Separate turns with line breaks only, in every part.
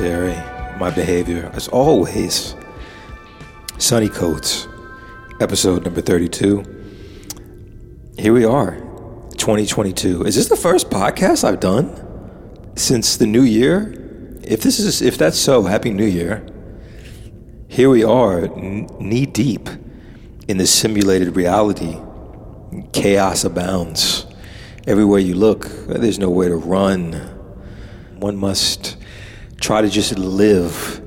necessary. My behavior, as always. Sunny Coats, episode number 32. Here we are, 2022. Is this the first podcast I've done since the new year? If this is if that's so, happy new year. Here we are, knee deep in the simulated reality. Chaos abounds. Everywhere you look, there's nowhere to run. One must try to just live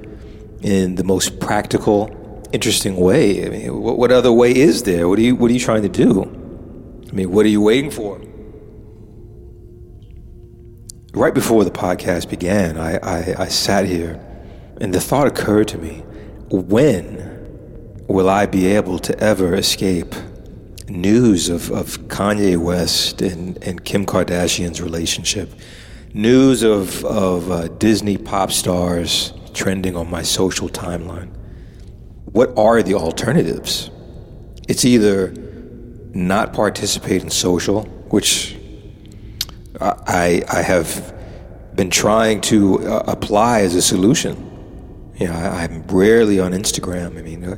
in the most practical, interesting way. I mean, what, what other way is there? What are you What are you trying to do? I mean, what are you waiting for? Right before the podcast began, I, I, I sat here, and the thought occurred to me: When will I be able to ever escape? news of, of Kanye West and, and Kim Kardashian's relationship, news of, of uh, Disney pop stars trending on my social timeline. What are the alternatives? It's either not participate in social, which I, I have been trying to uh, apply as a solution. You know, I, am rarely on Instagram. I mean, uh,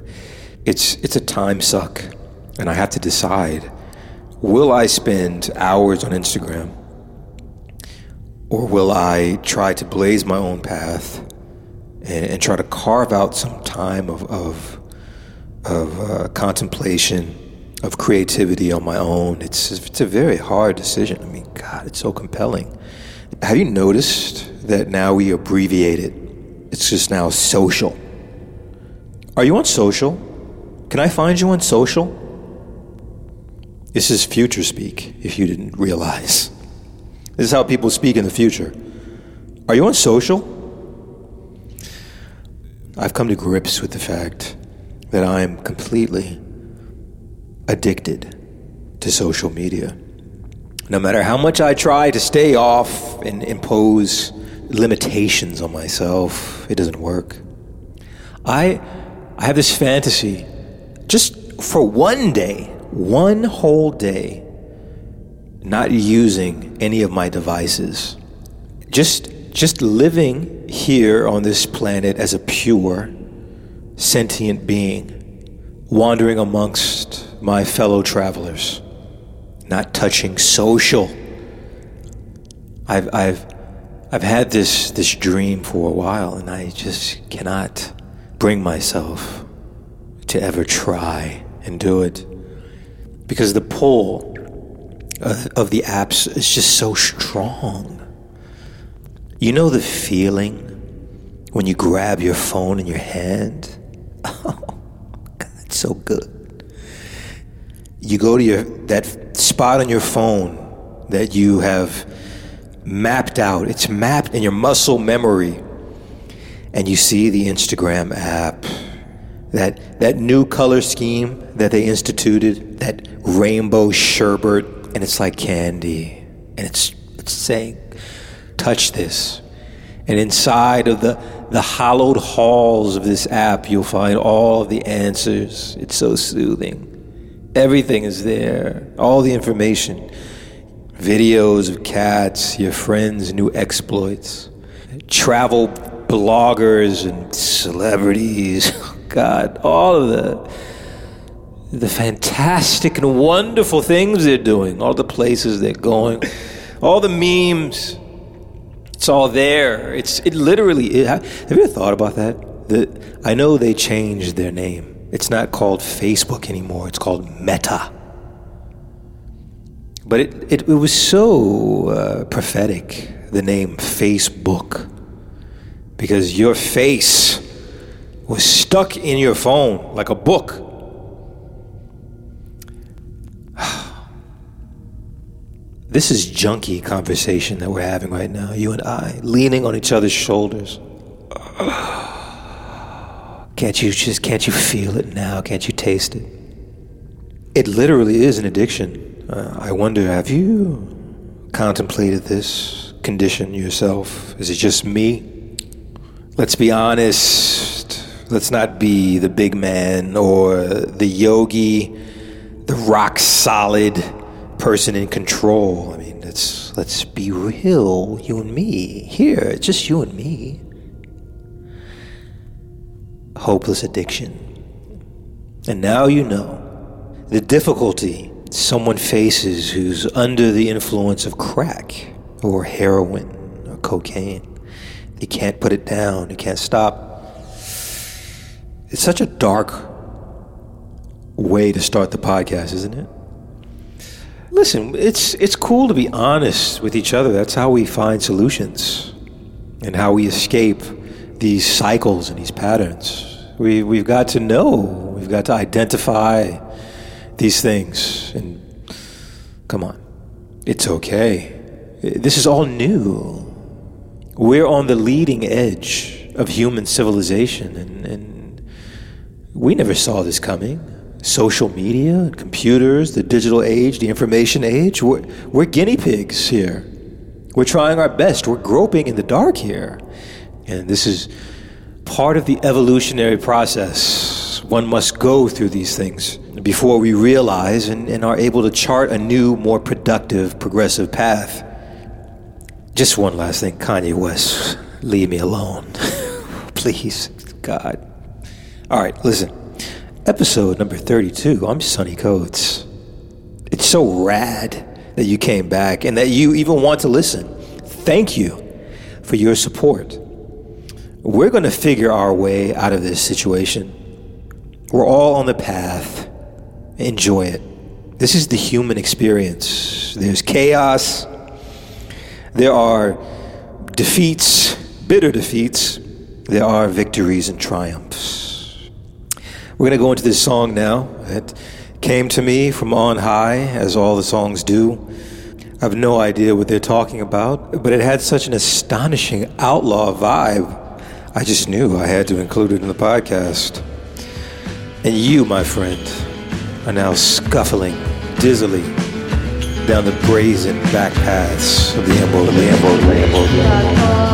it's it's a time suck and I have to decide will I spend hours on Instagram or will I try to blaze my own path and, and try to carve out some time of, of, of uh, contemplation, of creativity on my own? It's, it's a very hard decision. I mean, God, it's so compelling. Have you noticed that now we abbreviate it? It's just now social. Are you on social? Can I find you on social? This is future speak, if you didn't realize. This is how people speak in the future. Are you on social? I've come to grips with the fact that I am completely addicted to social media. No matter how much I try to stay off and impose limitations on myself, it doesn't work. I, I have this fantasy just for one day one whole day not using any of my devices, just just living here on this planet as a pure, sentient being, wandering amongst my fellow travelers, not touching social. I've I've I've had this this dream for a while and I just cannot bring myself to ever try and do it because the pull of, of the apps is just so strong. You know the feeling when you grab your phone in your hand? Oh, God, it's so good. You go to your that spot on your phone that you have mapped out. It's mapped in your muscle memory. And you see the Instagram app that that new color scheme that they instituted, that rainbow sherbet, and it's like candy, and it's it's saying, touch this, and inside of the the hollowed halls of this app, you'll find all of the answers. It's so soothing. Everything is there, all the information, videos of cats, your friends' new exploits, travel bloggers and celebrities. God, all of the the fantastic and wonderful things they're doing, all the places they're going, all the memes. It's all there. It's it literally. It, have you ever thought about that? The, I know they changed their name. It's not called Facebook anymore. It's called Meta. But it, it, it was so uh, prophetic, the name Facebook, because your face was stuck in your phone like a book. This is junky conversation that we're having right now, you and I, leaning on each other's shoulders. Can't you just can't you feel it now? Can't you taste it? It literally is an addiction. Uh, I wonder, have you contemplated this condition yourself? Is it just me? Let's be honest. Let's not be the big man or the yogi, the rock solid person in control. I mean, let's let's be real, you and me. Here, it's just you and me. hopeless addiction. And now you know the difficulty someone faces who's under the influence of crack or heroin or cocaine. He can't put it down, he can't stop. It's such a dark way to start the podcast, isn't it? Listen, it's it's cool to be honest with each other. That's how we find solutions and how we escape these cycles and these patterns. We we've got to know, we've got to identify these things and come on. It's okay. This is all new. We're on the leading edge of human civilization and, and we never saw this coming social media, computers, the digital age, the information age. We're, we're guinea pigs here. We're trying our best. We're groping in the dark here. And this is part of the evolutionary process. One must go through these things before we realize and, and are able to chart a new, more productive, progressive path. Just one last thing Kanye West, leave me alone. Please, God. All right, listen episode number 32. I'm Sonny Coates. It's so rad that you came back and that you even want to listen. Thank you for your support. We're going to figure our way out of this situation. We're all on the path. Enjoy it. This is the human experience. There's chaos, there are defeats, bitter defeats, there are victories and triumphs. We're going to go into this song now. It came to me from on high, as all the songs do. I have no idea what they're talking about, but it had such an astonishing outlaw vibe. I just knew I had to include it in the podcast. And you, my friend, are now scuffling dizzily down the brazen back paths of the Ambo Lambo Lambo.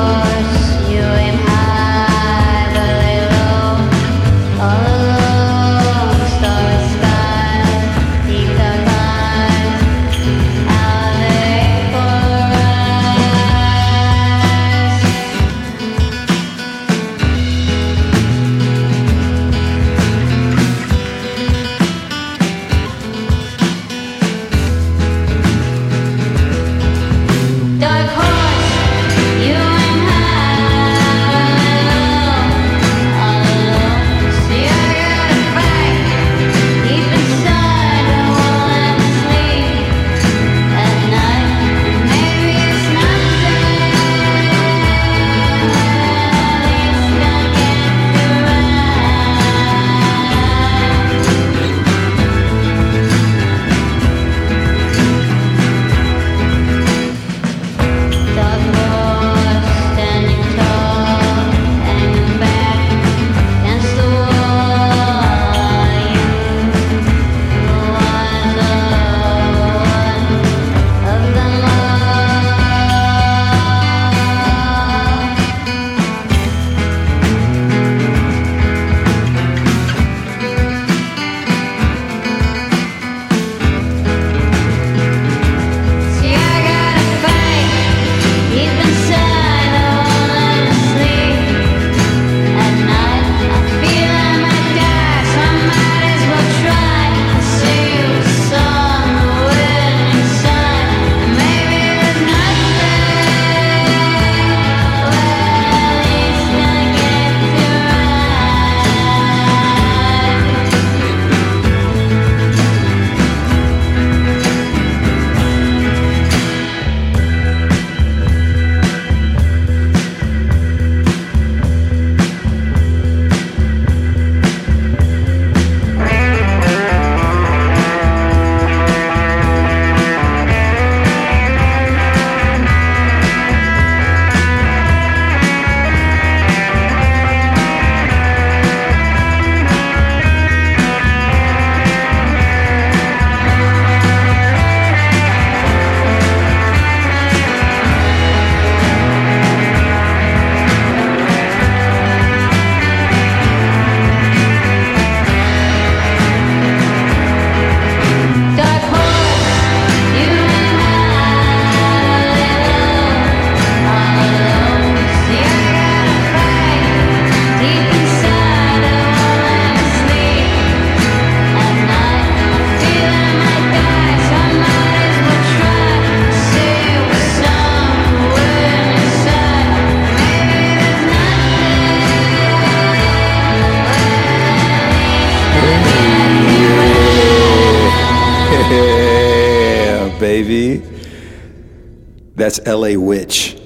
That's L.A. Witch.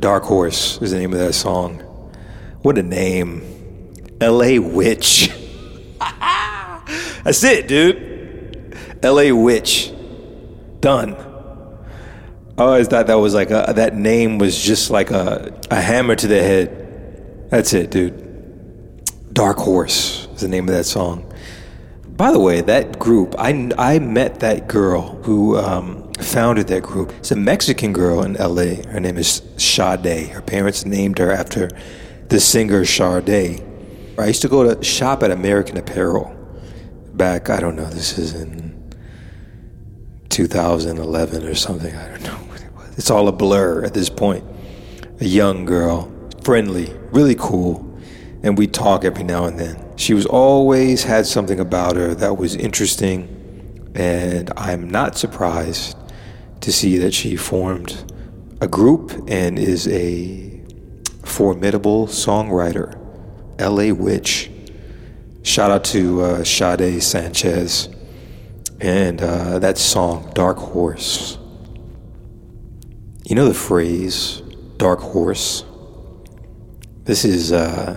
Dark Horse is the name of that song. What a name. L.A. Witch. That's it, dude. L.A. Witch. Done. I always thought that was like a, that name was just like a, a hammer to the head. That's it, dude. Dark Horse is the name of that song. By the way, that group, I, I met that girl who um, founded that group. It's a Mexican girl in LA. Her name is Sade. Her parents named her after the singer Sade. I used to go to shop at American Apparel back, I don't know, this is in 2011 or something. I don't know what it was. It's all a blur at this point. A young girl, friendly, really cool and we talk every now and then. She was always had something about her that was interesting, and I'm not surprised to see that she formed a group and is a formidable songwriter. LA Witch. Shout out to uh, Sade Sanchez and uh, that song, Dark Horse. You know the phrase, dark horse? This is uh,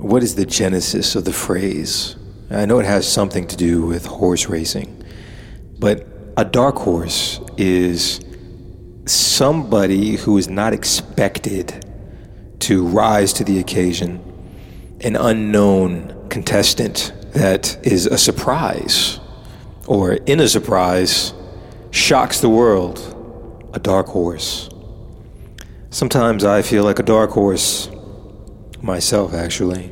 what is the genesis of the phrase? I know it has something to do with horse racing, but a dark horse is somebody who is not expected to rise to the occasion, an unknown contestant that is a surprise or in a surprise shocks the world, a dark horse. Sometimes I feel like a dark horse myself, actually.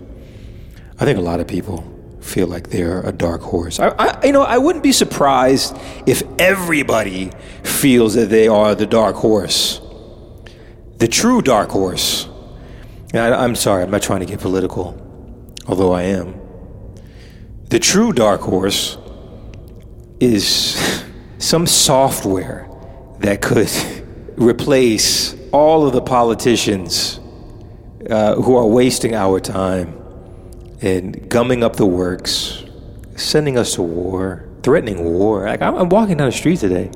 I think a lot of people feel like they're a dark horse. I, I, you know, I wouldn't be surprised if everybody feels that they are the dark horse, the true dark horse. I, I'm sorry, I'm not trying to get political, although I am. The true dark horse is some software that could replace all of the politicians uh, who are wasting our time and gumming up the works, sending us to war, threatening war. Like I'm, I'm walking down the street today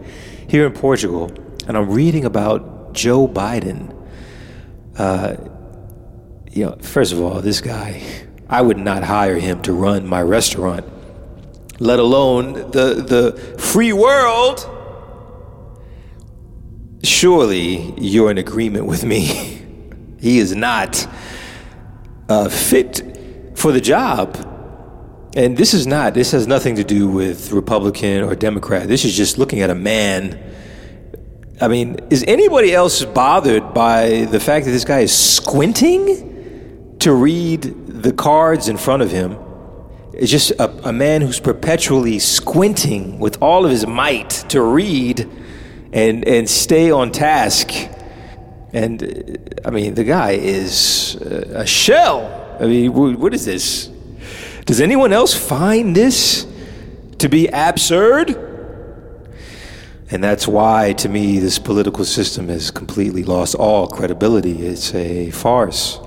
here in Portugal, and I'm reading about Joe Biden. Uh, you know, first of all, this guy, I would not hire him to run my restaurant, let alone the the free world. Surely you're in agreement with me. He is not uh, fit for the job. And this is not, this has nothing to do with Republican or Democrat. This is just looking at a man. I mean, is anybody else bothered by the fact that this guy is squinting to read the cards in front of him? It's just a, a man who's perpetually squinting with all of his might to read and, and stay on task and I mean, the guy is a shell. I mean, what is this? Does anyone else find this to be absurd? And that's why, to me, this political system has completely lost all credibility. It's a farce.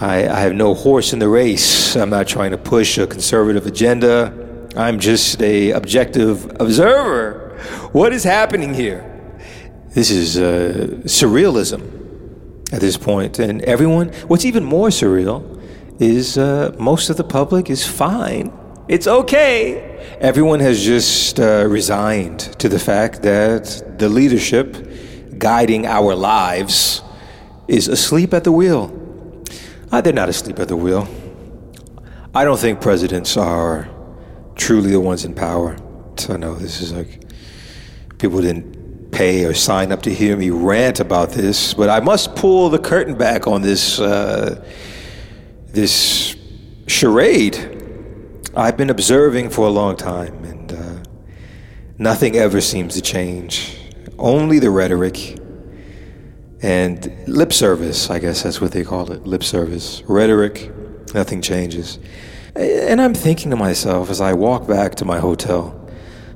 I, I have no horse in the race. I'm not trying to push a conservative agenda. I'm just a objective observer. What is happening here? This is uh, surrealism at this point. And everyone, what's even more surreal is uh, most of the public is fine. It's okay. Everyone has just uh, resigned to the fact that the leadership guiding our lives is asleep at the wheel. Uh, they're not asleep at the wheel. I don't think presidents are truly the ones in power. So, no, this is like people didn't pay or sign up to hear me rant about this, but I must pull the curtain back on this uh, this charade. I've been observing for a long time, and uh, nothing ever seems to change. Only the rhetoric and lip service. I guess that's what they call it, lip service. Rhetoric. Nothing changes. And I'm thinking to myself as I walk back to my hotel,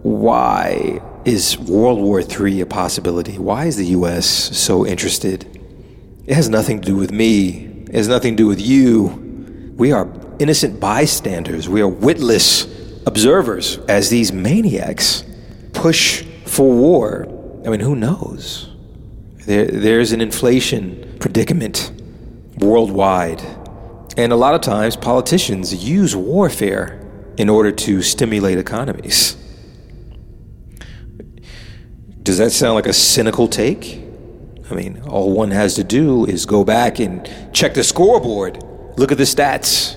why is World War III a possibility? Why is the U.S. so interested? It has nothing to do with me. It has nothing to do with you. We are innocent bystanders. We are witless observers as these maniacs push for war. I mean, who knows? There, there's an inflation predicament worldwide. And a lot of times, politicians use warfare in order to stimulate economies. Does that sound like a cynical take? I mean, all one has to do is go back and check the scoreboard, look at the stats.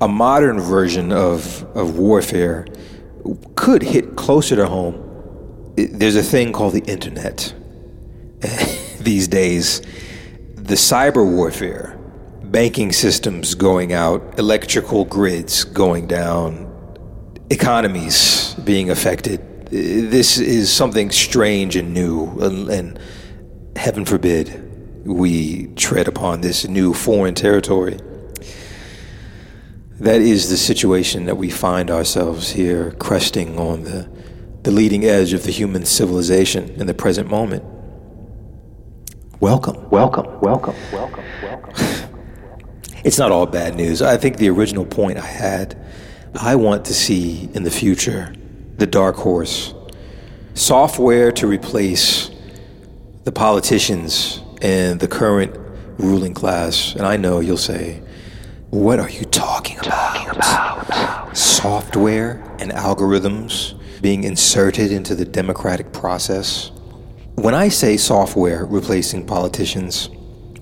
A modern version of, of warfare could hit closer to home. There's a thing called the internet these days. The cyber warfare, banking systems going out, electrical grids going down, economies being affected. This is something strange and new, and, and heaven forbid we tread upon this new foreign territory. That is the situation that we find ourselves here cresting on the, the leading edge of the human civilization in the present moment. Welcome, welcome, welcome, welcome, welcome. it's not all bad news. I think the original point I had, I want to see in the future the dark horse software to replace the politicians and the current ruling class. And I know you'll say, what are you talking about? Talking about? Software and algorithms being inserted into the democratic process. When I say software replacing politicians,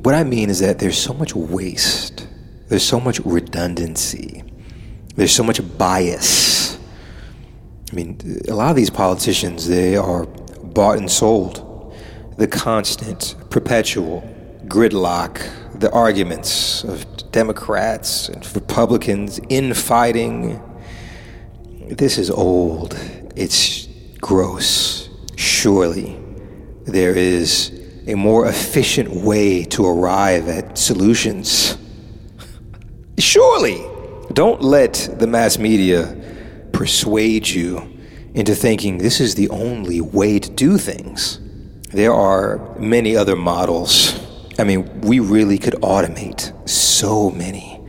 what I mean is that there's so much waste, there's so much redundancy, there's so much bias. I mean, a lot of these politicians, they are bought and sold. The constant, perpetual gridlock, the arguments of Democrats and Republicans infighting. This is old. It's gross. Surely there is a more efficient way to arrive at solutions. Surely. Don't let the mass media persuade you into thinking this is the only way to do things. There are many other models I mean, we really could automate so many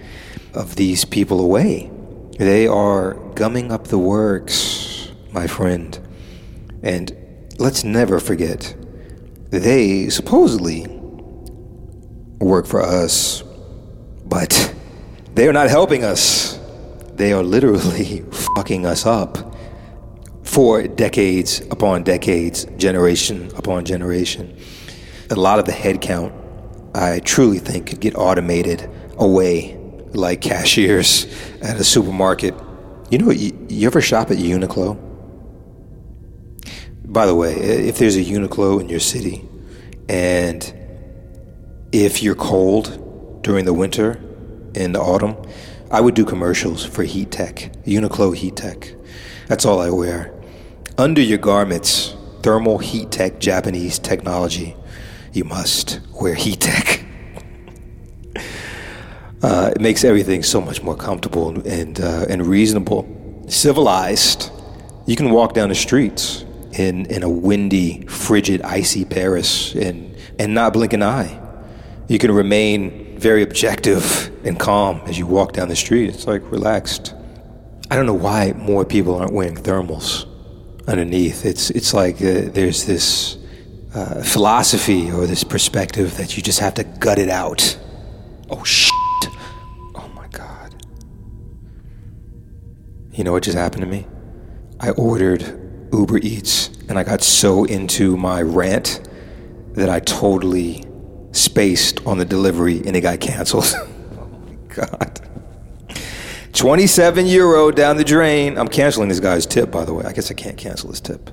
of these people away. They are gumming up the works, my friend. And let's never forget, they supposedly work for us, but they are not helping us. They are literally fucking us up for decades upon decades, generation upon generation. A lot of the headcount I truly think could get automated away like cashiers at a supermarket. You know, you, you ever shop at Uniqlo? By the way, if there's a Uniqlo in your city and if you're cold during the winter in the autumn, I would do commercials for Heat Tech, Uniqlo Heat Tech. That's all I wear. Under your garments, thermal heat tech Japanese technology you must wear heat tech. Uh, it makes everything so much more comfortable and uh, and reasonable, civilized. You can walk down the streets in in a windy, frigid, icy Paris and and not blink an eye. You can remain very objective and calm as you walk down the street. It's like relaxed. I don't know why more people aren't wearing thermals underneath. It's it's like uh, there's this uh, philosophy or this perspective that you just have to gut it out. Oh, shit. Oh, my God. You know what just happened to me? I ordered Uber Eats and I got so into my rant that I totally spaced on the delivery and it got canceled. God. 27 euro down the drain. I'm canceling this guy's tip, by the way. I guess I can't cancel his tip.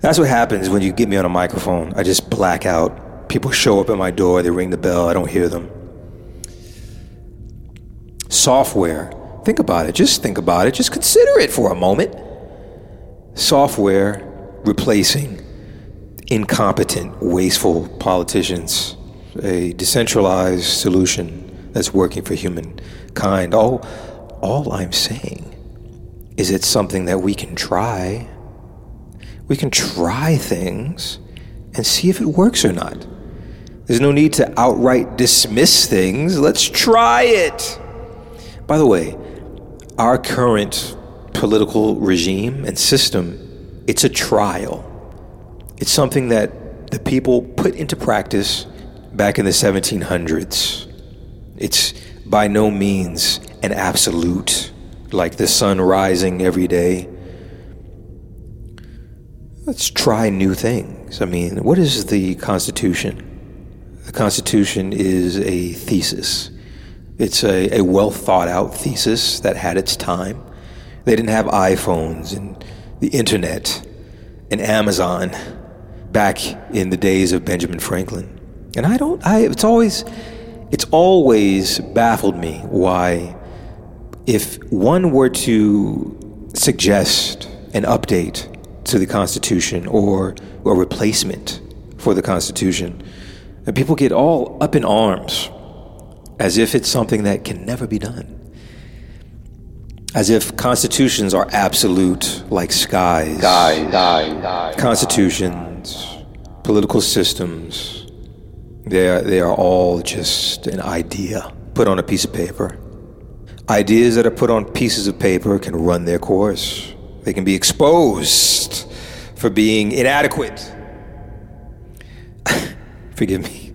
That's what happens when you get me on a microphone. I just black out. People show up at my door, they ring the bell, I don't hear them. Software. Think about it. Just think about it. Just consider it for a moment. Software replacing incompetent, wasteful politicians. A decentralized solution that's working for humankind. All, all I'm saying is it's something that we can try we can try things and see if it works or not. There's no need to outright dismiss things. Let's try it. By the way, our current political regime and system it's a trial. It's something that the people put into practice back in the 1700s. It's by no means an absolute, like the sun rising every day. Let's try new things. I mean, what is the Constitution? The Constitution is a thesis. It's a, a well thought out thesis that had its time. They didn't have iPhones and the internet and Amazon back in the days of Benjamin Franklin. And I don't, I, it's always, it's always baffled me why, if one were to suggest an update to the Constitution or a replacement for the Constitution, and people get all up in arms as if it's something that can never be done. As if constitutions are absolute like skies. Die die constitutions, political systems, they are, they are all just an idea put on a piece of paper. Ideas that are put on pieces of paper can run their course. They can be exposed for being inadequate. Forgive me.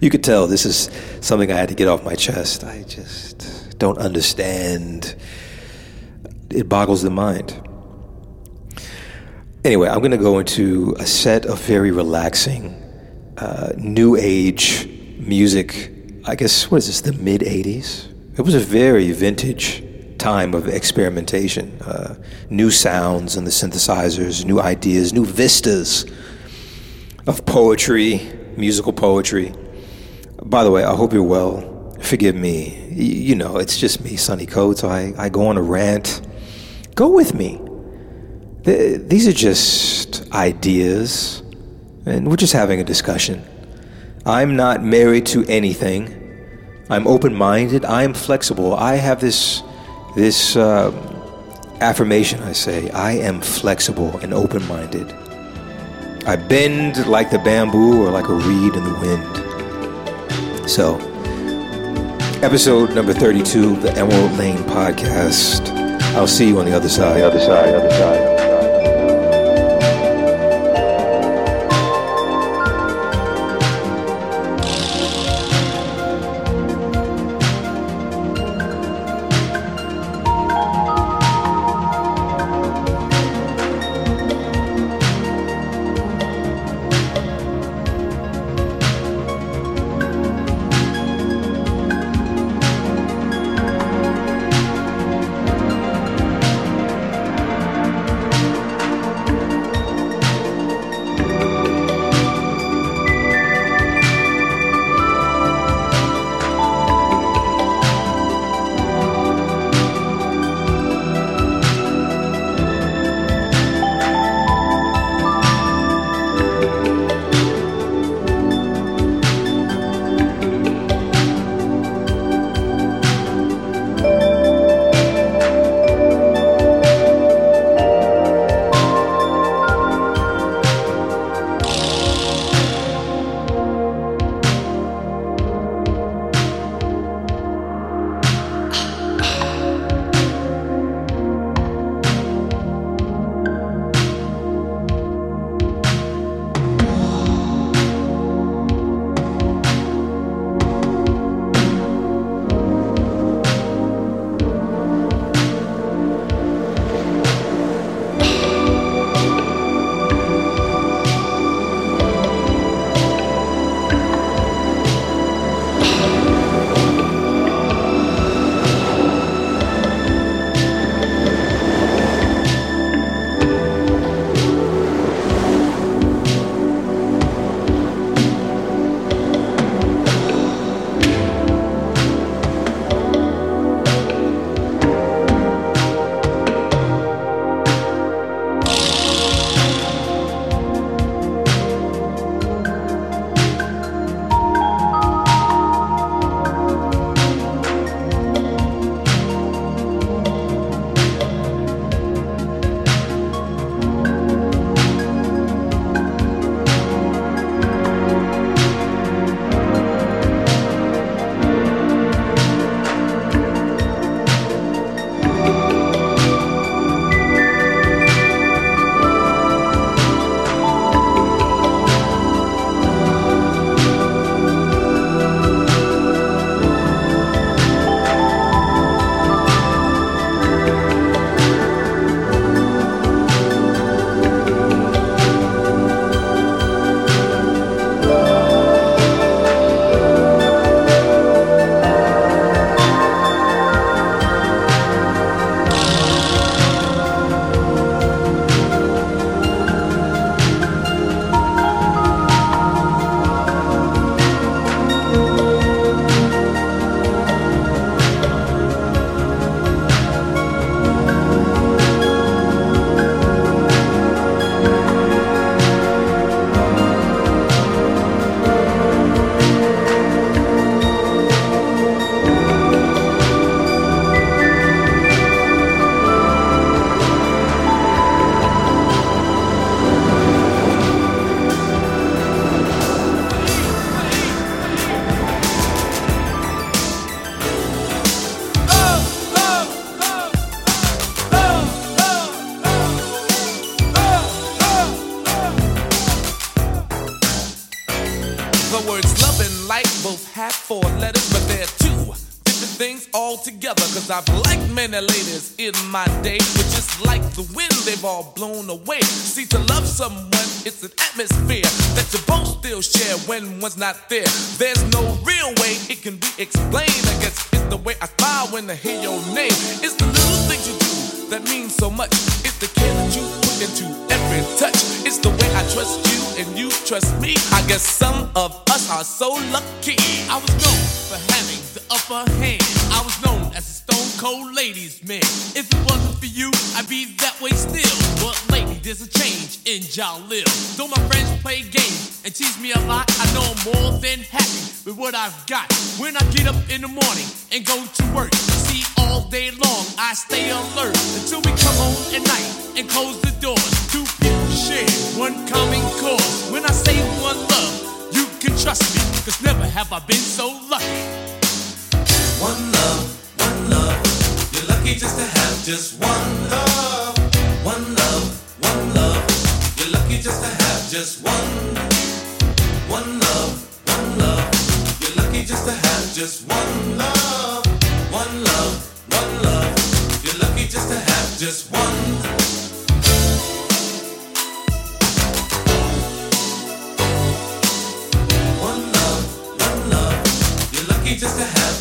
You could tell this is something I had to get off my chest. I just don't understand. It boggles the mind. Anyway, I'm going to go into a set of very relaxing, uh, new age music. I guess, what is this, the mid 80s? It was a very vintage time of experimentation. Uh, new sounds and the synthesizers, new ideas, new vistas of poetry, musical poetry. By the way, I hope you're well. Forgive me. You know, it's just me, Sonny Code, so I, I go on a rant. Go with me. These are just ideas, and we're just having a discussion. I'm not married to anything. I'm open minded. I am flexible. I have this, this uh, affirmation I say I am flexible and open minded. I bend like the bamboo or like a reed in the wind. So, episode number 32 of the Emerald Lane podcast. I'll see you on the other side. The other side, other side.
Together. Cause I've liked many ladies in my day, but just like the wind, they've all blown away. See, to love someone, it's an atmosphere that you both still share when one's not there. There's no real way it can be explained. I guess it's the way I smile when I hear your name. It's the little things you do that mean so much. It's the care that you put into every touch. It's the way I trust you and you trust me. I guess some of us are so lucky. I was known for having the upper hand. I was known as a stone cold ladies man. If it wasn't for you, I'd be that way still. But lately, there's a change in Jalil. Though my friends play games and tease me a lot, I know I'm more than happy with what I've got. When I get up in the morning and go to work, see all day long, I stay alert until we come home at night and close the doors. Two people share one common cause. When I say one love, you can trust me, cause never have I been so lucky.
One love, one love. You're lucky just to have just one love. One love, one love. You're lucky just to have just one. One love, one love. You're lucky just to have just one love. One love, one love. You're lucky just to have just one.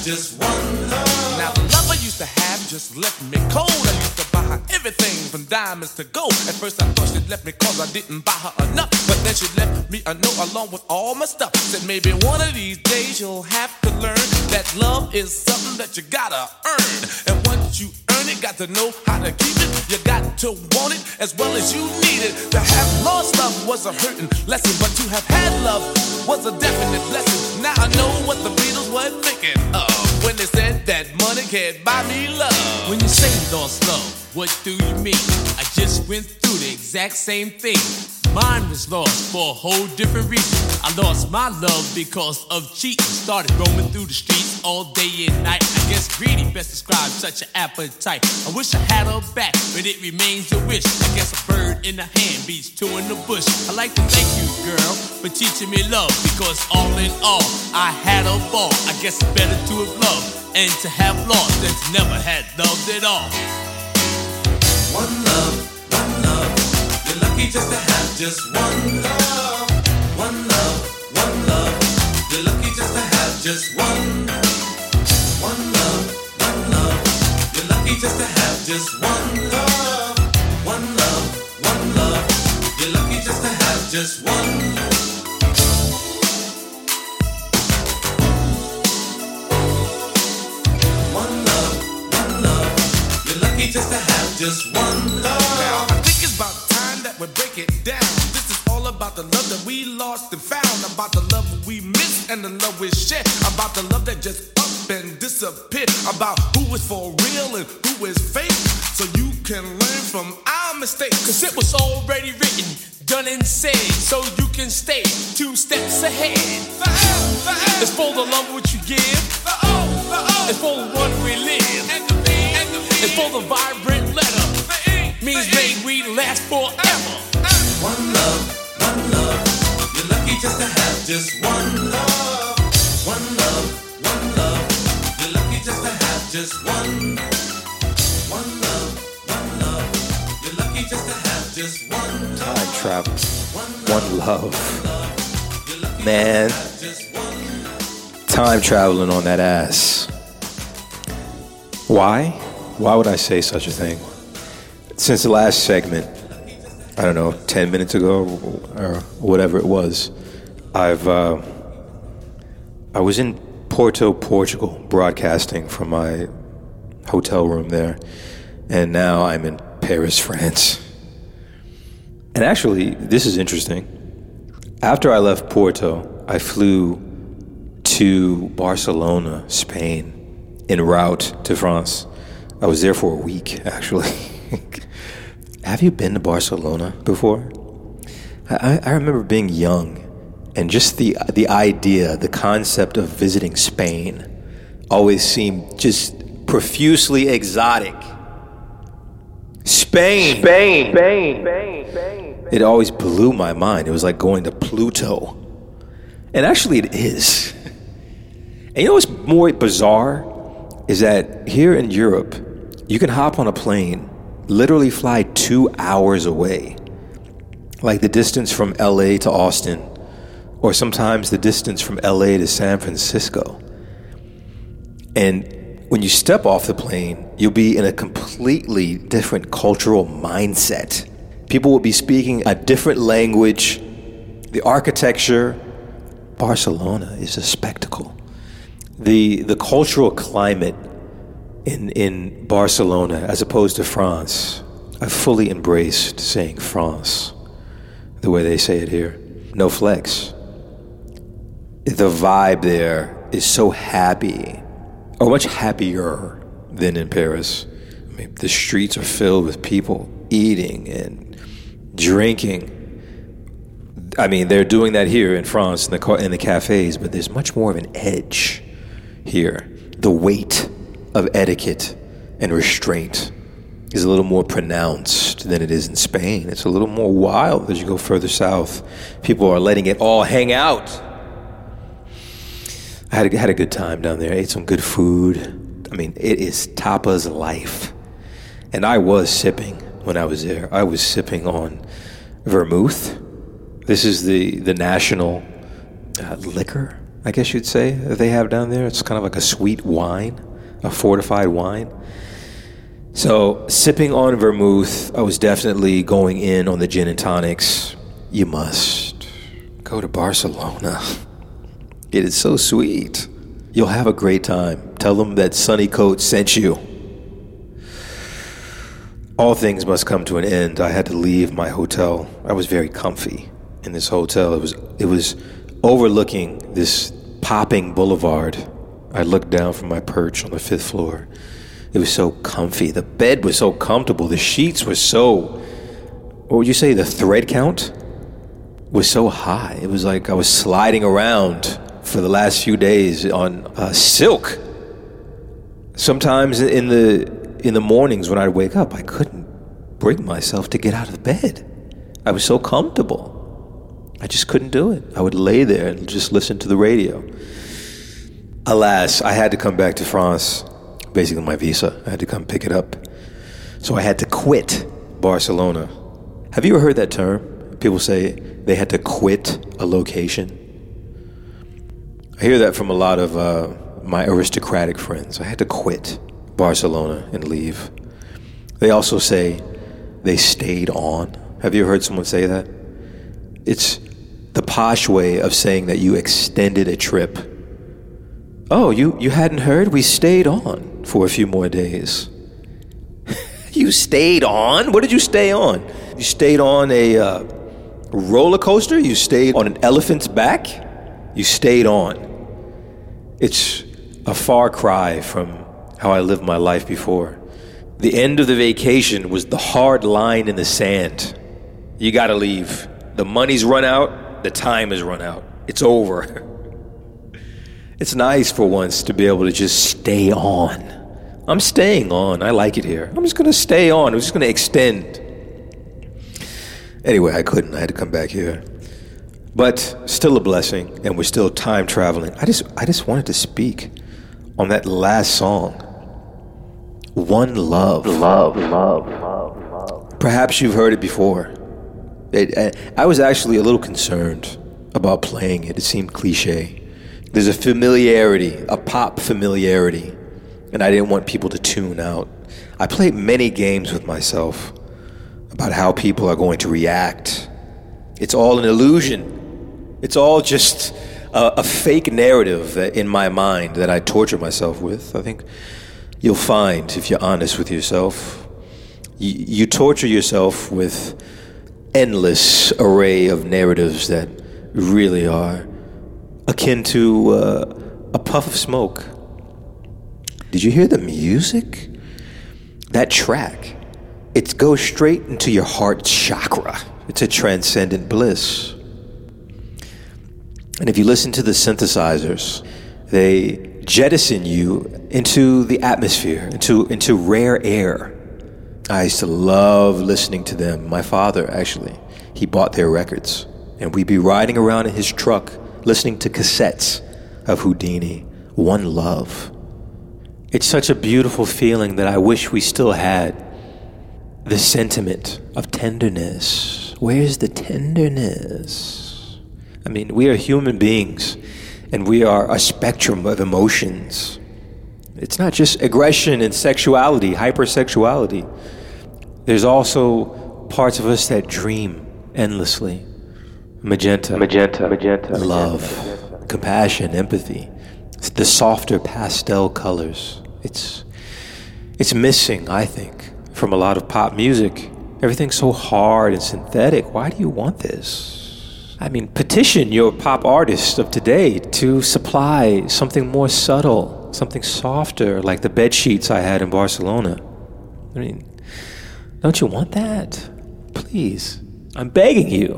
Just one love.
Now the love I used to have just left me cold. I used to buy her everything from diamonds to gold. At first I thought she left me cause I didn't buy her enough. But then she left me a note along with all my stuff. Said maybe one of these days you'll have to learn that love is something that you gotta earn. And once you earn it, got to know how to keep it. You got to want it as well as you need it. To have lost love was a hurting lesson, but to have had love was a definite blessing. Now I know what the Beatles were thinking of when they said that money can't buy me love. When you say lost love, what do you mean? I just went through the exact same thing. Mine was lost for a whole different reason. I lost my love because of cheating. Started roaming through the streets all day and night. I guess greedy best describes such an appetite. I wish I had her back, but it remains a wish. I guess a bird in the hand beats two in the bush. I like to thank you, girl, for teaching me love. Because all in all, I had a ball. I guess it's better to have loved and to have lost than to never had loved at all.
One just to have just one love. One love, one love. You're lucky just to have just one. One love, one love. You're lucky just to have just one love. One love, one love. You're lucky just to have just one. One love, one love. You're lucky just to have just one
down. This is all about the love that we lost and found. About the love we missed and the love we shared. About the love that just up and disappeared. About who is for real and who is fake. So you can learn from our mistakes. Cause it was already written, done and said. So you can stay two steps ahead. It's for the love which you give. It's for the one we live. It's for the vibrant letter. Means may we last forever.
Just to have just one love. One love, one love. You're lucky just to have just one. One love, one love. You're lucky just to have just one love.
Time travel. One love. Man, time traveling on that ass. Why? Why would I say such a thing? Since the last segment, I don't know, 10 minutes ago or whatever it was, I've, uh, I was in Porto, Portugal, broadcasting from my hotel room there, and now I'm in Paris, France. And actually, this is interesting. After I left Porto, I flew to Barcelona, Spain, en route to France. I was there for a week, actually. Have you been to Barcelona before? I, I remember being young and just the, the idea, the concept of visiting Spain always seemed just profusely exotic. Spain! Spain! Spain! Spain! It always blew my mind. It was like going to Pluto. And actually, it is. And you know what's more bizarre is that here in Europe, you can hop on a plane, literally fly two hours away, like the distance from LA to Austin, or sometimes the distance from LA to San Francisco. And when you step off the plane, you'll be in a completely different cultural mindset. People will be speaking a different language. The architecture, Barcelona is a spectacle. The, the cultural climate in, in Barcelona, as opposed to France, I fully embraced saying France the way they say it here. No flex. The vibe there is so happy, or much happier than in Paris. I mean, the streets are filled with people eating and drinking. I mean, they're doing that here in France in the in the cafes, but there's much more of an edge here. The weight of etiquette and restraint is a little more pronounced than it is in Spain. It's a little more wild as you go further south. People are letting it all hang out. I had a, had a good time down there. I ate some good food. I mean, it is tapas life. And I was sipping when I was there. I was sipping on vermouth. This is the, the national uh, liquor, I guess you'd say, that they have down there. It's kind of like a sweet wine, a fortified wine. So, sipping on vermouth, I was definitely going in on the gin and tonics. You must go to Barcelona. It is so sweet. You'll have a great time. Tell them that Sunny Coat sent you. All things must come to an end. I had to leave my hotel. I was very comfy in this hotel. It was it was overlooking this popping boulevard. I looked down from my perch on the fifth floor. It was so comfy. The bed was so comfortable. The sheets were so what would you say the thread count was so high. It was like I was sliding around for the last few days on uh, silk. Sometimes in the in the mornings when I'd wake up, I couldn't bring myself to get out of bed. I was so comfortable. I just couldn't do it. I would lay there and just listen to the radio. Alas, I had to come back to France. Basically, my visa. I had to come pick it up. So I had to quit Barcelona. Have you ever heard that term? People say they had to quit a location. I hear that from a lot of uh, my aristocratic friends. I had to quit Barcelona and leave. They also say they stayed on. Have you heard someone say that? It's the posh way of saying that you extended a trip. Oh, you, you hadn't heard? We stayed on for a few more days. you stayed on? What did you stay on? You stayed on a uh, roller coaster? You stayed on an elephant's back? You stayed on. It's a far cry from how I lived my life before. The end of the vacation was the hard line in the sand. You gotta leave. The money's run out, the time has run out. It's over. It's nice for once to be able to just stay on. I'm staying on. I like it here. I'm just gonna stay on. I'm just gonna extend. Anyway, I couldn't. I had to come back here. But still a blessing, and we're still time traveling. I just I just wanted to speak on that last song. One love.
Love, love, love, love.
Perhaps you've heard it before. It, I, I was actually a little concerned about playing it. It seemed cliche. There's a familiarity, a pop familiarity, and I didn't want people to tune out. I played many games with myself about how people are going to react. It's all an illusion. It's all just a, a fake narrative in my mind that I torture myself with. I think you'll find if you're honest with yourself. You, you torture yourself with endless array of narratives that really are akin to uh, a puff of smoke. Did you hear the music? That track, it goes straight into your heart chakra. It's a transcendent bliss. And if you listen to the synthesizers, they jettison you into the atmosphere, into, into rare air. I used to love listening to them. My father, actually, he bought their records. And we'd be riding around in his truck listening to cassettes of Whodini one love. It's such a beautiful feeling that I wish we still had the sentiment of tenderness. Where's the tenderness? I mean, we are human beings and we are a spectrum of emotions. It's not just aggression and sexuality, hypersexuality. There's also parts of us that dream endlessly. Magenta,
Magenta, magenta,
love, compassion, empathy. It's the softer pastel colors. It's it's missing, I think, from a lot of pop music. Everything's so hard and synthetic. Why do you want this? I mean, petition your pop artists of today to supply something more subtle, something softer, like the bed sheets I had in Barcelona. I mean, don't you want that? Please. I'm begging you.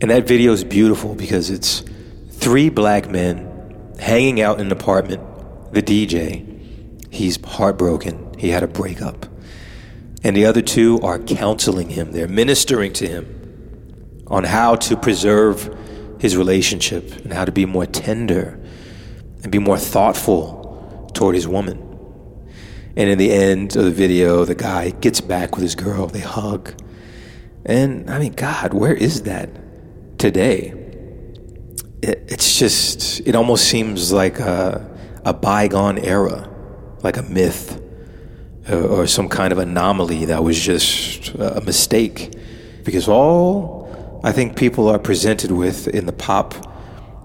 And that video is beautiful because it's three black men hanging out in an apartment. The DJ, he's heartbroken. He had a breakup. And the other two are counseling him, they're ministering to him on how to preserve his relationship and how to be more tender and be more thoughtful toward his woman. And in the end of the video, the guy gets back with his girl, they hug. And I mean, God, where is that today? It, it's just, it almost seems like a, a bygone era, like a myth or, or some kind of anomaly that was just a mistake. Because all I think people are presented with in the pop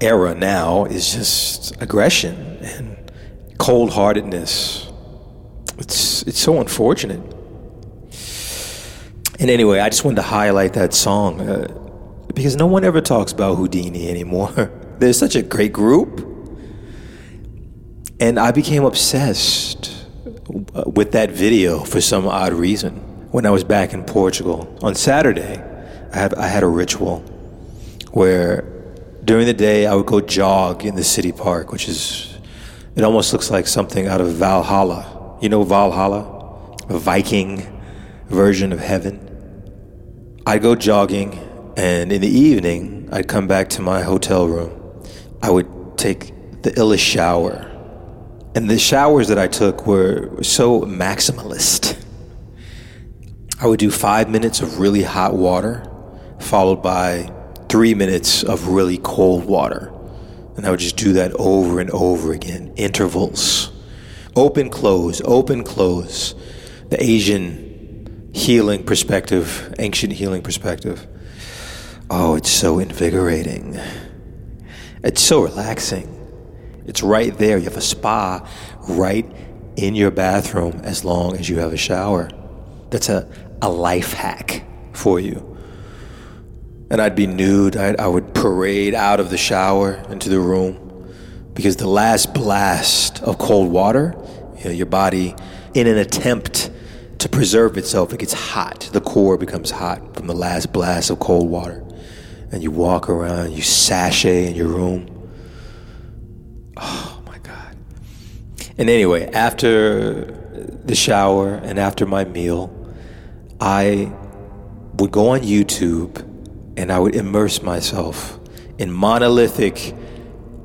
era now is just aggression and cold heartedness. It's, it's so unfortunate. And anyway, I just wanted to highlight that song uh, because no one ever talks about Whodini anymore. They're such a great group. And I became obsessed with that video for some odd reason. When I was back in Portugal on Saturday, I had, a ritual where during the day I would go jog in the city park, which is, it almost looks like something out of Valhalla. You know Valhalla? A Viking version of heaven. I'd go jogging, and in the evening, I'd come back to my hotel room. I would take the illest shower. And the showers that I took were so maximalist. I would do five minutes of really hot water, followed by three minutes of really cold water. And I would just do that over and over again, intervals. Open, close, open, close. The Asian healing perspective, ancient healing perspective. Oh, it's so invigorating. It's so relaxing. It's right there. You have a spa right in your bathroom as long as you have a shower. That's a, a life hack for you. And I'd be nude. I'd, I would parade out of the shower into the room because the last blast of cold water, you know, your body, in an attempt to preserve itself, it gets hot. The core becomes hot from the last blast of cold water. And you walk around, you sashay in your room. Oh my God. And anyway, after the shower and after my meal, I would go on YouTube and I would immerse myself in monolithic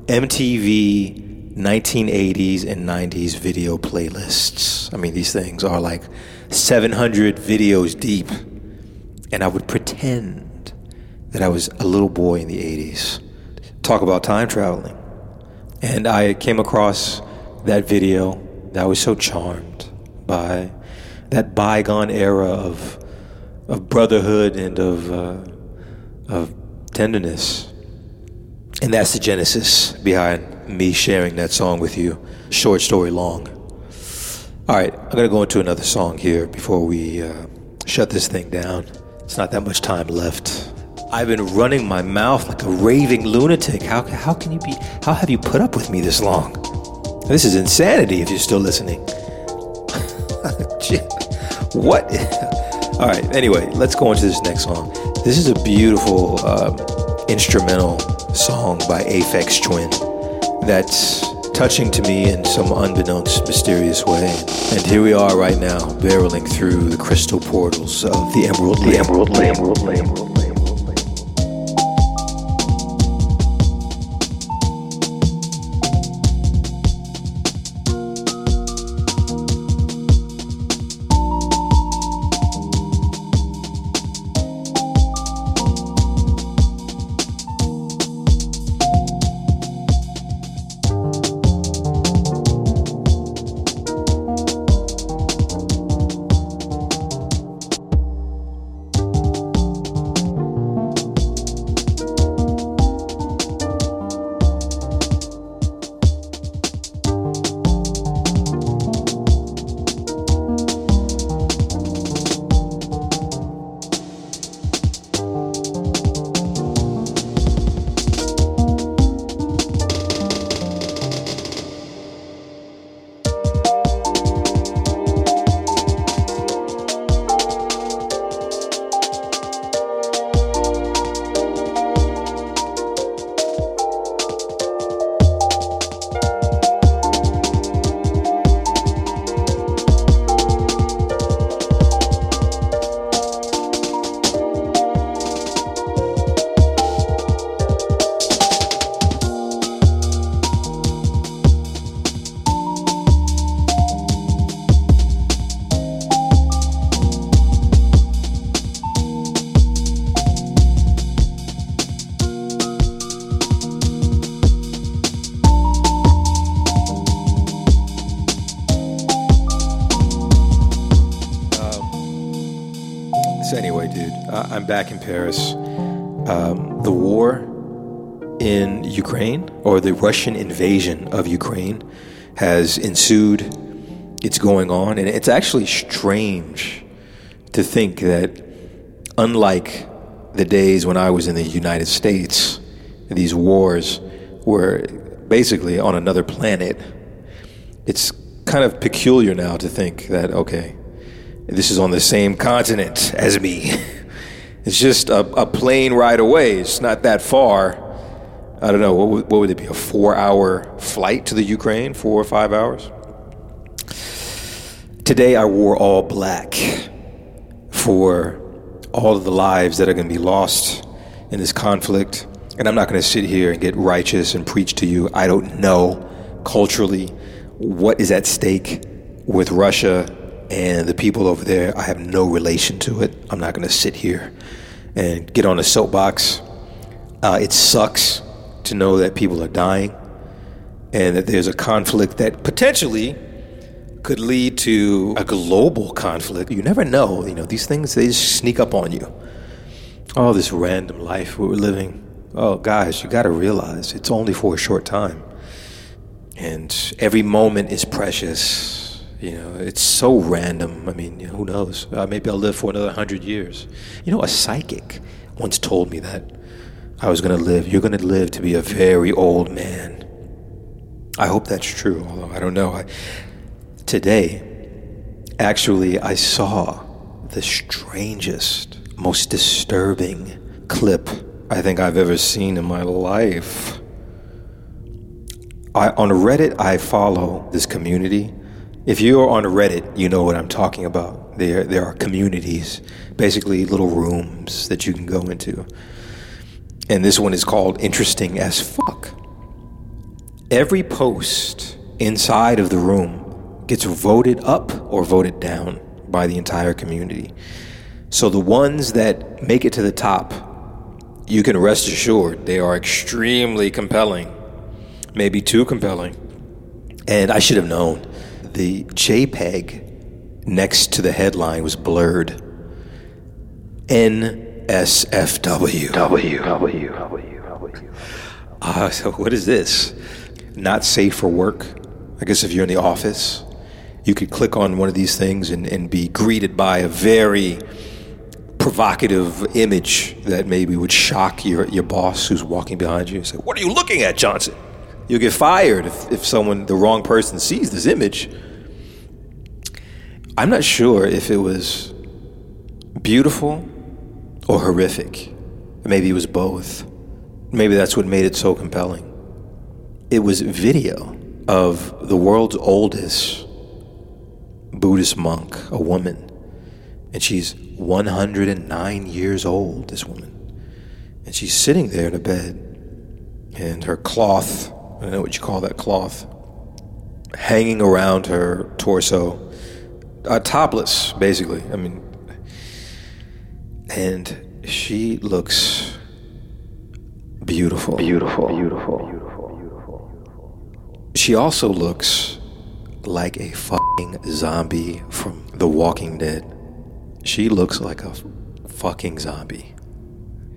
MTV 1980s and 90s video playlists. I mean, these things are like 700 videos deep. And I would pretend that I was a little boy in the 80s. Talk about time traveling. And I came across that video that I was so charmed by that bygone era of, of brotherhood and of, uh, of tenderness. And that's the genesis behind me sharing that song with you. Short story long. All right, I'm going to go into another song here before we uh, shut this thing down. It's not that much time left. I've been running my mouth like a raving lunatic. How, how can you be, how have you put up with me this long? This is insanity if you're still listening. what? All right, anyway, let's go into this next song. This is a beautiful um, instrumental song by Aphex Twin that's touching to me in some unbeknownst mysterious way. And here we are right now, barreling through the crystal portals of the Emerald
The Emerald Lake. Emerald Lake. Emerald Lake.
I'm back in Paris. Um, the war in Ukraine, or the Russian invasion of Ukraine, has ensued. It's going on, and it's actually strange to think that, unlike the days when I was in the United States, these wars were basically on another planet. It's kind of peculiar now to think that, okay, this is on the same continent as me. It's just a, a plane ride away. It's not that far. I don't know, what would, what would it be? A four hour flight to the Ukraine? Four or five hours? Today I wore all black for all of the lives that are going to be lost in this conflict. And I'm not going to sit here and get righteous and preach to you. I don't know culturally what is at stake with Russia and the people over there. I have no relation to it. I'm not going to sit here and get on a soapbox. Uh, it sucks to know that people are dying and that there's a conflict that potentially could lead to a global conflict. You never know. You know, these things, they just sneak up on you. Oh, this random life we're living. Oh, guys, you got to realize it's only for a short time. And every moment is precious. You know, it's so random. I mean, who knows? Uh, maybe I'll live for another hundred years. You know, a psychic once told me that I was going to live. You're going to live to be a very old man. I hope that's true, although I don't know. I, today, actually, I saw the strangest, most disturbing clip I think I've ever seen in my life. I, on Reddit, I follow this community. If you're on Reddit, you know what I'm talking about. There, there are communities, basically little rooms that you can go into. And this one is called Interesting as Fuck. Every post inside of the room gets voted up or voted down by the entire community. So the ones that make it to the top, you can rest assured they are extremely compelling maybe too compelling. And I should have known. The JPEG next to the headline was blurred. NSFW.
W. W. W.
Uh, so what is this? Not safe for work. I guess if you're in the office, you could click on one of these things and, and be greeted by a very provocative image that maybe would shock your, your boss who's walking behind you and say, What are you looking at, Johnson? You'll get fired if, if someone, the wrong person, sees this image. I'm not sure if it was beautiful or horrific. Maybe it was both. Maybe that's what made it so compelling. It was video of the world's oldest Buddhist monk, a woman. And she's 109 years old, this woman. And she's sitting there in a bed. And her cloth, I don't know what you call that cloth, hanging around her torso, uh, topless, basically. I mean, and she looks beautiful.
Beautiful. Beautiful. Beautiful.
She also looks like a fucking zombie from The Walking Dead. She looks like a fucking zombie.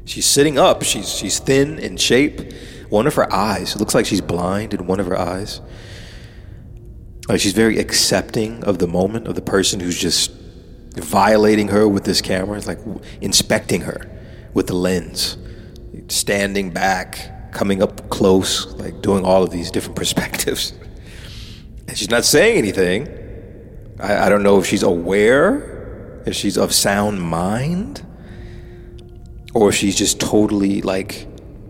She's sitting up. She's she's thin in shape. One of her eyes it looks like she's blind in one of her eyes. Like she's very accepting of the moment of the person who's just violating her with this camera. Like inspecting her with the lens, standing back, coming up close, like doing all of these different perspectives. And she's not saying anything. I, I don't know if she's aware, if she's of sound mind, or if she's just totally like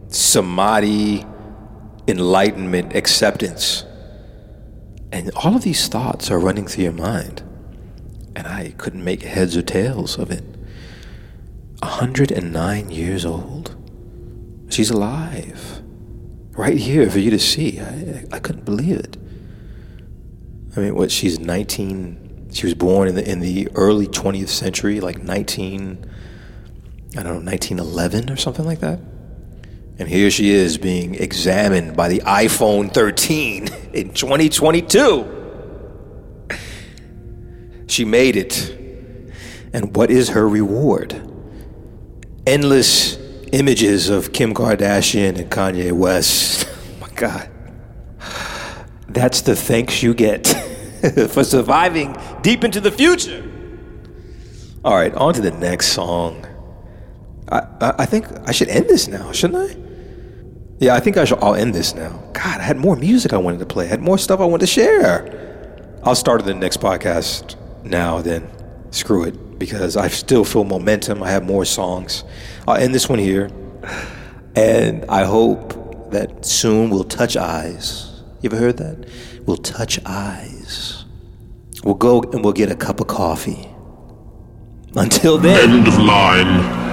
samadhi, enlightenment, acceptance. And all of these thoughts are running through your mind. And I couldn't make heads or tails of it. 109 years old. She's alive. Right here for you to see. I, I couldn't believe it. I mean, what, she's 19. She was born in the, in the early 20th century, like 19, I don't know, 1911 or something like that. And here she is being examined by the iPhone 13 in 2022. She made it. And what is her reward? Endless images of Kim Kardashian and Kanye West. Oh my God. That's the thanks you get for surviving deep into the future. All right, on to the next song. I, I, I think I should end this now, shouldn't I? Yeah, I think I should. I'll end this now. God, I had more music I wanted to play. I had more stuff I wanted to share. I'll start the next podcast now. Then screw it because I still feel momentum. I have more songs. I'll end this one here, and I hope that soon we'll touch eyes. You ever heard that? We'll touch eyes. We'll go and we'll get a cup of coffee. Until then.
End of line.